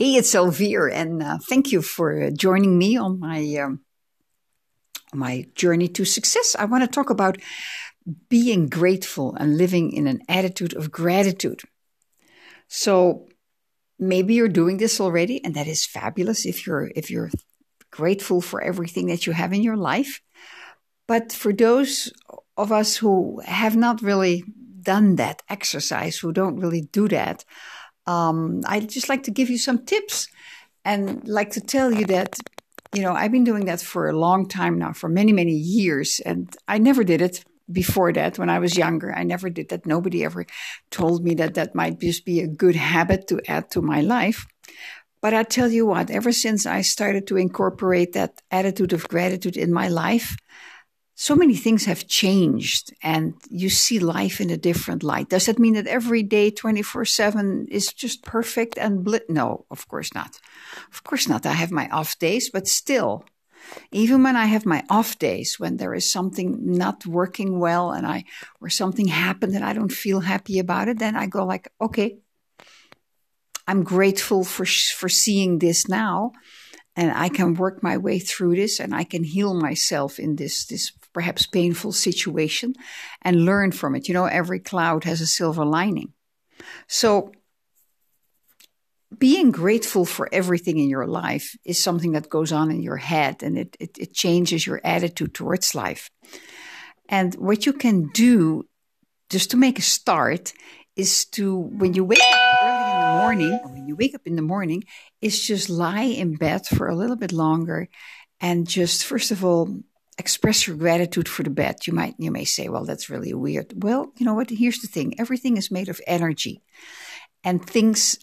Hey, it's Elvire, and uh, thank you for uh, joining me on my um, my journey to success. I want to talk about being grateful and living in an attitude of gratitude. So maybe you're doing this already, and that is fabulous if you're if you're grateful for everything that you have in your life. But for those of us who have not really done that exercise, who don't really do that, um, I'd just like to give you some tips and like to tell you that, you know, I've been doing that for a long time now, for many, many years. And I never did it before that when I was younger. I never did that. Nobody ever told me that that might just be a good habit to add to my life. But I tell you what, ever since I started to incorporate that attitude of gratitude in my life, so many things have changed and you see life in a different light. Does that mean that every day 24 7 is just perfect and blit? No, of course not. Of course not. I have my off days, but still, even when I have my off days, when there is something not working well and I, or something happened and I don't feel happy about it, then I go like, okay, I'm grateful for, for seeing this now and I can work my way through this and I can heal myself in this, this perhaps painful situation and learn from it. You know, every cloud has a silver lining. So, being grateful for everything in your life is something that goes on in your head and it, it, it changes your attitude towards life. And what you can do just to make a start is to, when you wake up early in the morning, or when you wake up in the morning, is just lie in bed for a little bit longer and just, first of all, express your gratitude for the bed. You might you may say, well, that's really weird. Well, you know what? Here's the thing: everything is made of energy, and things,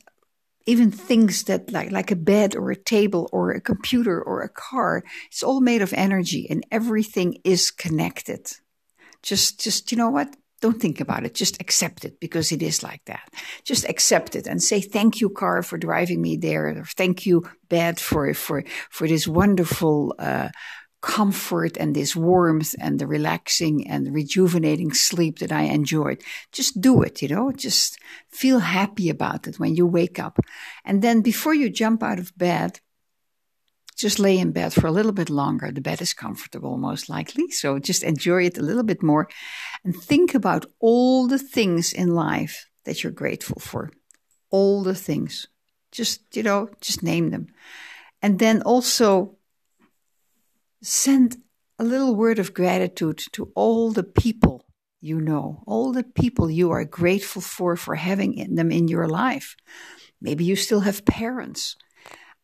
even things that like like a bed or a table or a computer or a car, it's all made of energy, and everything is connected. Just just you know what? Don't think about it. Just accept it because it is like that. Just accept it and say thank you, car, for driving me there. Or thank you, bed, for for for this wonderful. Uh, comfort and this warmth and the relaxing and rejuvenating sleep that I enjoyed. Just do it, you know, just feel happy about it when you wake up. And then before you jump out of bed, just lay in bed for a little bit longer. The bed is comfortable, most likely. So just enjoy it a little bit more and think about all the things in life that you're grateful for. All the things. Just, you know, just name them. And then also send a little word of gratitude to all the people you know, all the people you are grateful for for having them in your life. Maybe you still have parents,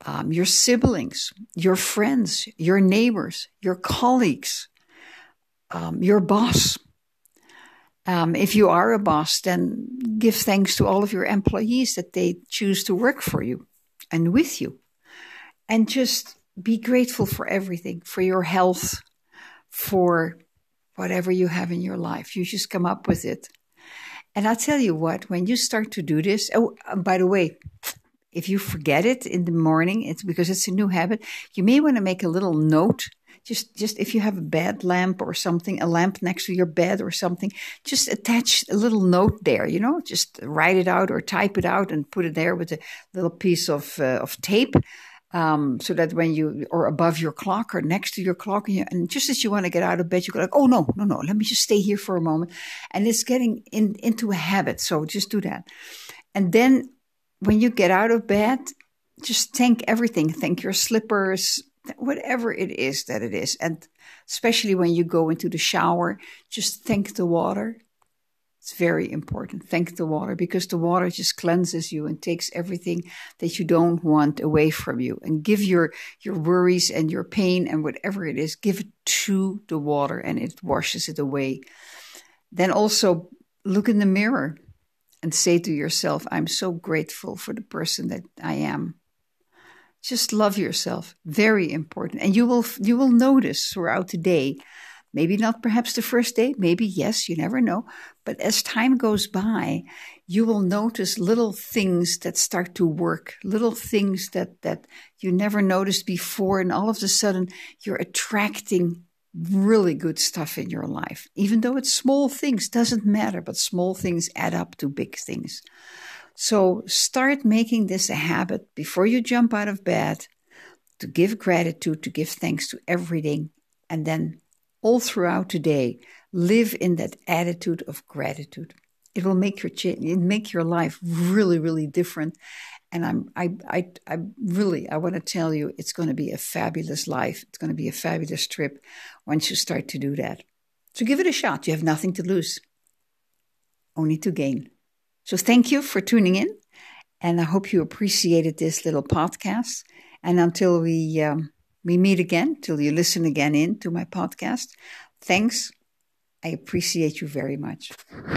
um, your siblings, your friends, your neighbors, your colleagues, um, your boss. Um, if you are a boss, then give thanks to all of your employees that they choose to work for you and with you. And just be grateful for everything, for your health, for whatever you have in your life. You just come up with it. And I'll tell you what, when you start to do this, oh, uh, by the way, if you forget it in the morning, it's because it's a new habit. You may want to make a little note. Just, just if you have a bed lamp or something, a lamp next to your bed or something, just attach a little note there. You know, just write it out or type it out and put it there with a little piece of uh, of tape um, so that when you or above your clock or next to your clock, and, you, and, just as you want to get out of bed, you go like, "Oh no, no, no! Let me just stay here for a moment," and it's getting in, into a habit. So just do that, and then when you get out of bed, just thank everything. Thank your slippers, whatever it is that it is, and especially when you go into the shower, just thank the water. It's very important. Thank the water because the water just cleanses you and takes everything that you don't want away from you. And give your, your worries and your pain and whatever it is, give it to the water and it washes it away. Then also look in the mirror and say to yourself, I'm so grateful for the person that I am. Just love yourself. Very important. And you will, you will notice throughout the day Maybe not perhaps the first day, maybe yes, you never know. But as time goes by, you will notice little things that start to work, little things that, that you never noticed before. And all of a sudden, you're attracting really good stuff in your life. Even though it's small things, doesn't matter, but small things add up to big things. So start making this a habit before you jump out of bed to give gratitude, to give thanks to everything, and then all throughout today, live in that attitude of gratitude. It will make your it make your life really, really different. And I'm I I I really I want to tell you it's going to be a fabulous life. It's going to be a fabulous trip once you start to do that. So give it a shot. You have nothing to lose, only to gain. So thank you for tuning in, and I hope you appreciated this little podcast. And until we um, we meet again, till you listen again in to my podcast, thanks. I appreciate you very much.